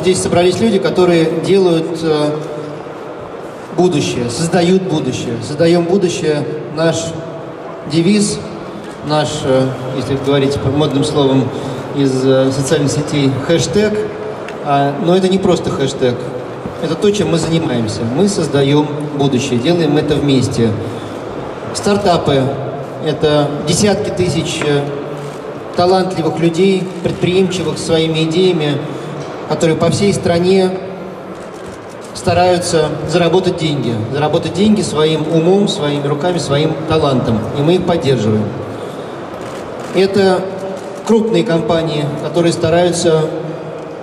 Здесь собрались люди, которые делают э, будущее, создают будущее. Создаем будущее. Наш девиз, наш, э, если говорить модным словом из э, социальных сетей, хэштег. А, но это не просто хэштег. Это то, чем мы занимаемся. Мы создаем будущее, делаем это вместе. Стартапы – это десятки тысяч талантливых людей, предприимчивых своими идеями, которые по всей стране стараются заработать деньги. Заработать деньги своим умом, своими руками, своим талантом. И мы их поддерживаем. Это крупные компании, которые стараются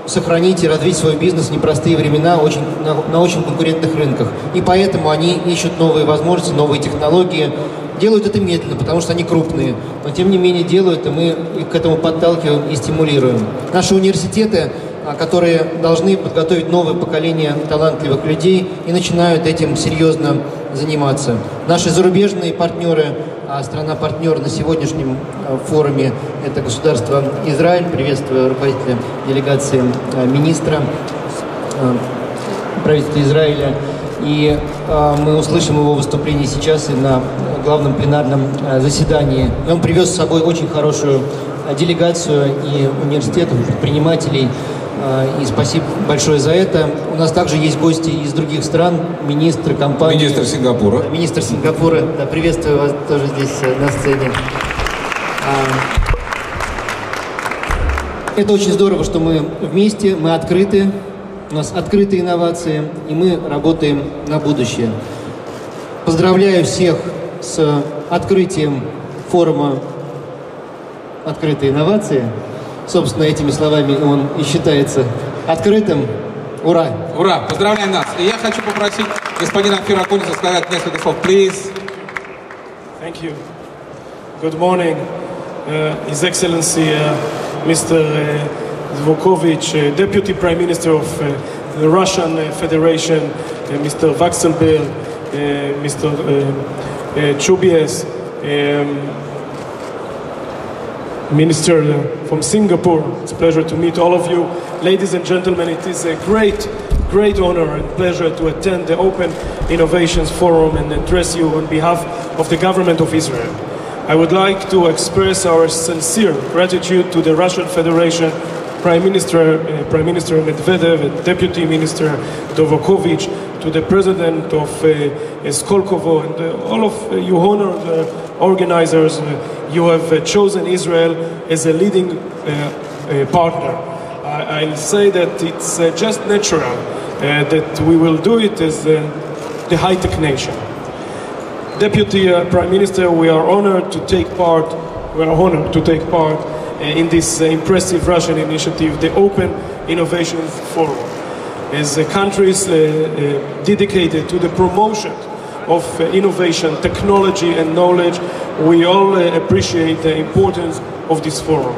сохранить и развить свой бизнес в непростые времена очень, на, на очень конкурентных рынках. И поэтому они ищут новые возможности, новые технологии. Делают это медленно, потому что они крупные. Но тем не менее делают, и мы их к этому подталкиваем и стимулируем. Наши университеты которые должны подготовить новое поколение талантливых людей и начинают этим серьезно заниматься. Наши зарубежные партнеры, а страна-партнер на сегодняшнем а, форуме – это государство Израиль. Приветствую руководителя делегации а, министра правительства Израиля. И мы услышим его выступление сейчас и на главном пленарном заседании. И он привез с собой очень хорошую делегацию и университетов, предпринимателей, а, и спасибо большое за это. У нас также есть гости из других стран, министры компании. Министр Сингапура. Министр Сингапура. Да, приветствую вас тоже здесь э, на сцене. А, это очень здорово, что мы вместе, мы открыты, у нас открытые инновации, и мы работаем на будущее. Поздравляю всех с открытием форума «Открытые инновации». Собственно, этими словами он и считается открытым. Ура! Ура! Поздравляем нас! И я хочу попросить господина Фиракуниса сказать несколько слов. Please. Thank you. Good morning, uh, His Excellency uh, Mr. Uh, Zvukovich, uh, Deputy Prime Minister of uh, the Russian uh, Federation, uh, Mr. Vaxelbel, uh, Mr. Uh, uh, Chubies, um, Minister from Singapore. It's a pleasure to meet all of you. Ladies and gentlemen, it is a great, great honor and pleasure to attend the Open Innovations Forum and address you on behalf of the government of Israel. I would like to express our sincere gratitude to the Russian Federation Prime Minister, uh, Prime Minister Medvedev, and Deputy Minister Dovokovich, to the President of uh, Skolkovo, and uh, all of uh, you honored uh, organizers. Uh, you have uh, chosen Israel as a leading partner. I, will say that it's just natural that we will do it as the high-tech nation. Deputy Prime Minister, we are honored to take part. We are honored to take part in this impressive Russian initiative, the Open Innovation Forum as countries uh, uh, dedicated to the promotion of uh, innovation, technology and knowledge, we all appreciate the importance of this forum.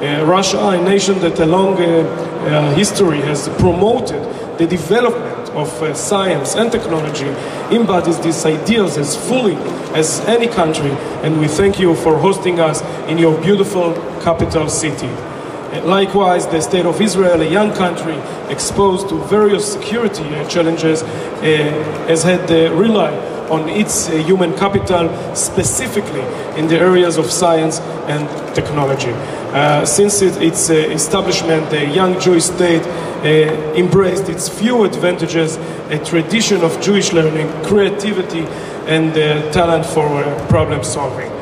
Uh, Russia, a nation that a long uh, uh, history has promoted the development of science and technology, embodies these ideals as fully as any country, and we thank you for hosting us in your beautiful capital city. Likewise, the State of Israel, a young country exposed to various security uh, challenges, uh, has had to rely on its uh, human capital, specifically in the areas of science and technology. Uh, since it, its uh, establishment, the young Jewish state uh, embraced its few advantages, a tradition of Jewish learning, creativity, and talent for problem solving.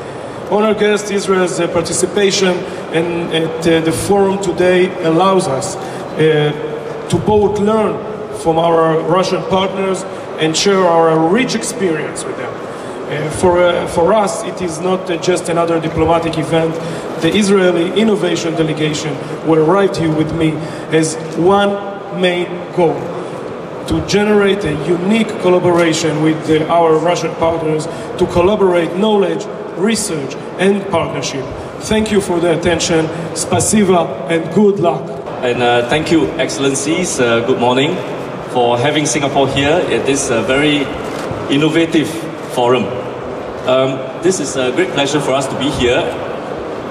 Honored guest, Israel's uh, participation in, at uh, the forum today allows us uh, to both learn from our Russian partners and share our rich experience with them. Uh, for, uh, for us, it is not uh, just another diplomatic event. The Israeli Innovation Delegation, who arrived here with me, has one main goal to generate a unique collaboration with our Russian partners to collaborate knowledge, research and partnership. Thank you for the attention. Spasiba and good luck. And uh, thank you, Excellencies. Uh, good morning for having Singapore here at this uh, very innovative forum. Um, this is a great pleasure for us to be here.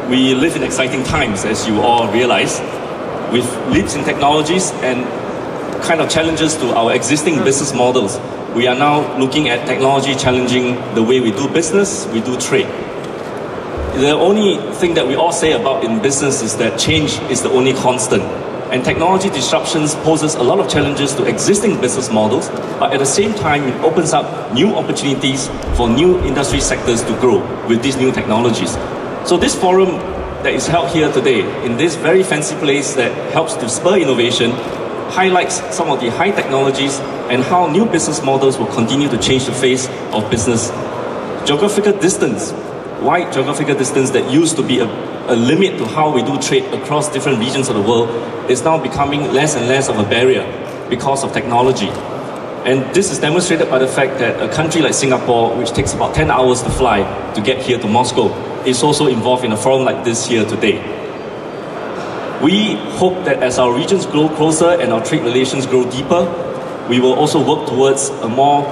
We live in exciting times, as you all realize, with leaps in technologies and kind of challenges to our existing business models. We are now looking at technology challenging the way we do business, we do trade. The only thing that we all say about in business is that change is the only constant. And technology disruptions poses a lot of challenges to existing business models, but at the same time, it opens up new opportunities for new industry sectors to grow with these new technologies. So this forum that is held here today in this very fancy place that helps to spur innovation highlights some of the high technologies and how new business models will continue to change the face of business. Geographical distance, wide geographical distance that used to be a, a limit to how we do trade across different regions of the world is now becoming less and less of a barrier because of technology. And this is demonstrated by the fact that a country like Singapore, which takes about 10 hours to fly to get here to Moscow, is also involved in a forum like this here today. We hope that as our regions grow closer and our trade relations grow deeper, we will also work towards a more,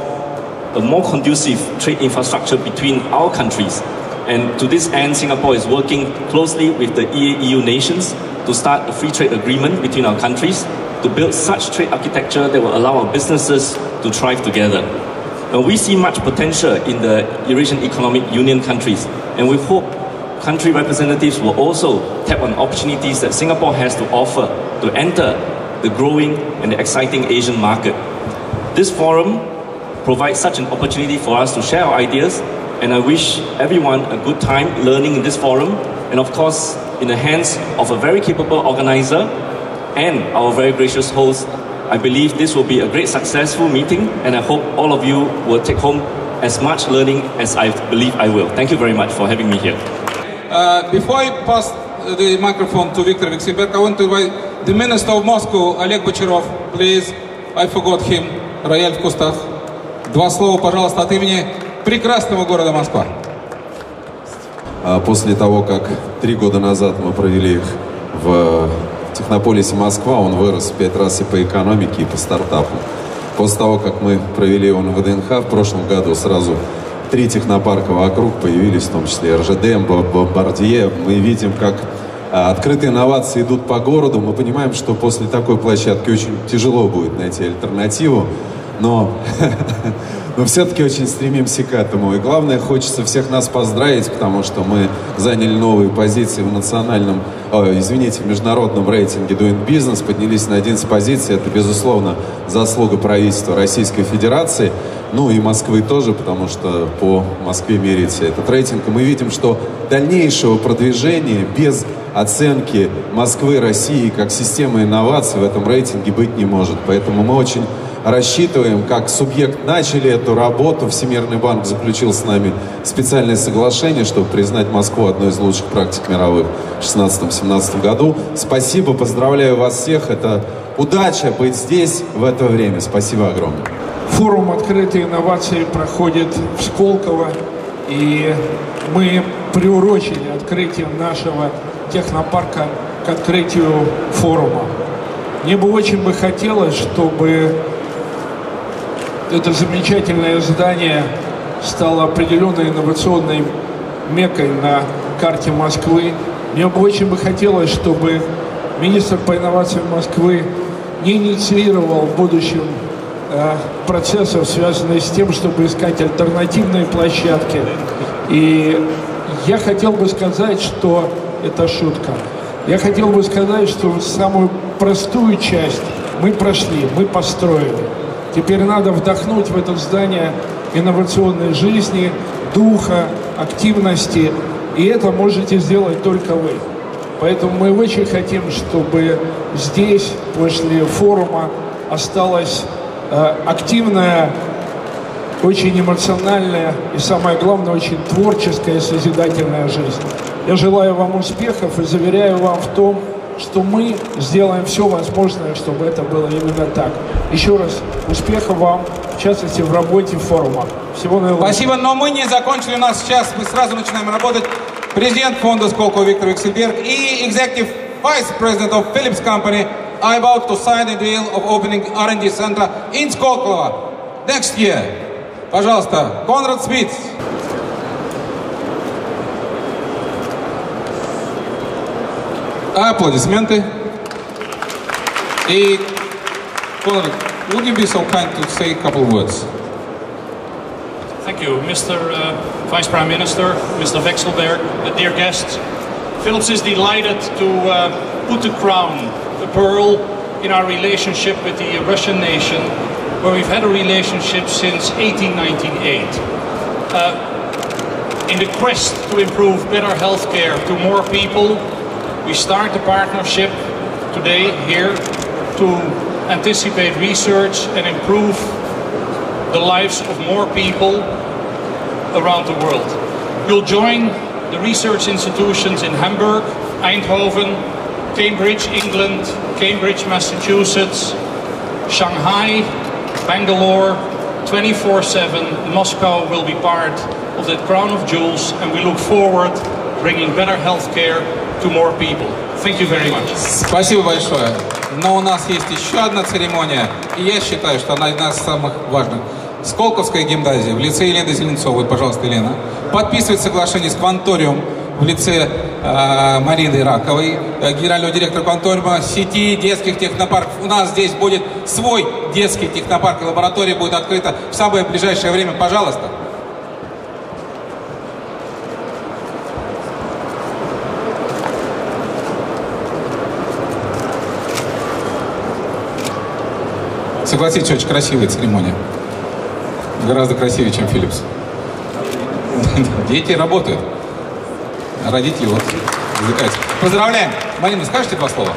a more conducive trade infrastructure between our countries. And to this end, Singapore is working closely with the EU nations to start a free trade agreement between our countries to build such trade architecture that will allow our businesses to thrive together. And we see much potential in the Eurasian Economic Union countries, and we hope country representatives will also tap on opportunities that Singapore has to offer to enter the growing and exciting Asian market. This forum provides such an opportunity for us to share our ideas, and I wish everyone a good time learning in this forum, and of course, in the hands of a very capable organizer and our very gracious host. I believe this will be a great successful meeting, and I hope all of you will take home as much learning as I believe I will. Thank you very much for having me here. Uh, before I pass the microphone to Viktor Vexenberg, I want to invite the Minister of Moscow, Oleg Bocharov, please. I forgot him. Рояль в кустах. Два слова, пожалуйста, от имени прекрасного города Москва. А После того, как три года назад мы провели их в Технополисе Москва, он вырос в пять раз и по экономике, и по стартапам. После того, как мы провели его на ВДНХ в прошлом году, сразу три технопарка вокруг появились, в том числе РЖД, Бомбардье. Мы видим, как а, открытые инновации идут по городу. Мы понимаем, что после такой площадки очень тяжело будет найти альтернативу, но, но все-таки очень стремимся к этому. И главное, хочется всех нас поздравить, потому что мы заняли новые позиции в национальном, о, извините, в международном рейтинге Doing Business, поднялись на 11 позиций. Это, безусловно, заслуга правительства Российской Федерации. Ну и Москвы тоже, потому что по Москве меряется этот рейтинг. И мы видим, что дальнейшего продвижения без оценки Москвы, России как системы инноваций в этом рейтинге быть не может. Поэтому мы очень рассчитываем, как субъект начали эту работу. Всемирный банк заключил с нами специальное соглашение, чтобы признать Москву одной из лучших практик мировых в 2016-2017 году. Спасибо, поздравляю вас всех. Это удача быть здесь в это время. Спасибо огромное. Форум «Открытые инновации» проходит в Сколково, и мы приурочили открытие нашего технопарка к открытию форума. Мне бы очень бы хотелось, чтобы это замечательное здание стало определенной инновационной мекой на карте Москвы. Мне бы очень бы хотелось, чтобы министр по инновациям Москвы не инициировал в будущем э, процессов, связанных с тем, чтобы искать альтернативные площадки. И я хотел бы сказать, что это шутка. Я хотел бы сказать, что самую простую часть мы прошли, мы построили. Теперь надо вдохнуть в это здание инновационной жизни, духа, активности. И это можете сделать только вы. Поэтому мы очень хотим, чтобы здесь, после форума, осталась э, активная, очень эмоциональная и, самое главное, очень творческая, созидательная жизнь. Я желаю вам успехов и заверяю вам в том, что мы сделаем все возможное, чтобы это было именно так. Еще раз, успехов вам, в частности, в работе форума. Всего наилучшего. Спасибо, но мы не закончили у нас сейчас, мы сразу начинаем работать. Президент фонда Сколково Виктор Вексельберг и Executive Vice President of Philips Company are about to sign a deal of opening R&D center in Skolkovo next year. Пожалуйста, Конрад Спиц. Аплодисменты. И Konrad, would you be so kind to say a couple of words? Thank you, Mr. Uh, Vice Prime Minister, Mr. Vexelberg, uh, dear guests. Philips is delighted to uh, put the crown, the pearl, in our relationship with the Russian nation, where we've had a relationship since 1898. Uh, in the quest to improve better healthcare to more people, we start the partnership today here to anticipate research and improve the lives of more people around the world. You'll join the research institutions in Hamburg, Eindhoven, Cambridge, England, Cambridge, Massachusetts, Shanghai, Bangalore, 24-7. Moscow will be part of that crown of jewels and we look forward bringing better healthcare to more people. Thank you very much. Спасибо большое. Но у нас есть еще одна церемония, и я считаю, что она одна из самых важных. Сколковская гимназия в лице Елены Зеленцовой, пожалуйста, Елена, подписывает соглашение с Кванториум в лице э, Марины Раковой, э, генерального директора Кванториума, сети детских технопарков. У нас здесь будет свой детский технопарк, лаборатория будет открыта в самое ближайшее время. Пожалуйста. Согласитесь, очень красивая церемония. Гораздо красивее, чем Philips. Дети работают. А родители вот увлекаются. Поздравляем. Марина, скажете два слова?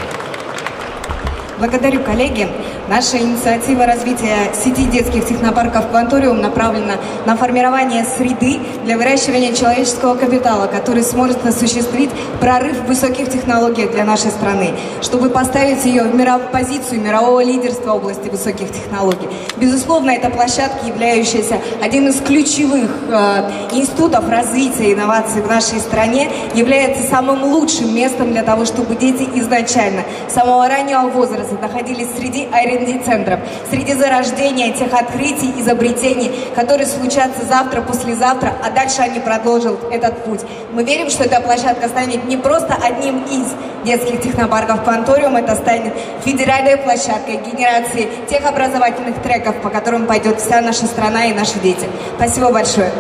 Благодарю, коллеги. Наша инициатива развития сети детских технопарков «Кванториум» направлена на формирование среды для выращивания человеческого капитала, который сможет осуществить прорыв в высоких технологиях для нашей страны, чтобы поставить ее в миров... позицию мирового лидерства в области высоких технологий. Безусловно, эта площадка, являющаяся одним из ключевых э, институтов развития инноваций в нашей стране, является самым лучшим местом для того, чтобы дети изначально, с самого раннего возраста находились среди R&D-центров, среди зарождения тех открытий, изобретений, которые случатся завтра, послезавтра, а дальше они продолжат этот путь. Мы верим, что эта площадка станет не просто одним из детских технопарков Кванториум, это станет федеральной площадкой генерации тех образовательных треков, по которым пойдет вся наша страна и наши дети. Спасибо большое.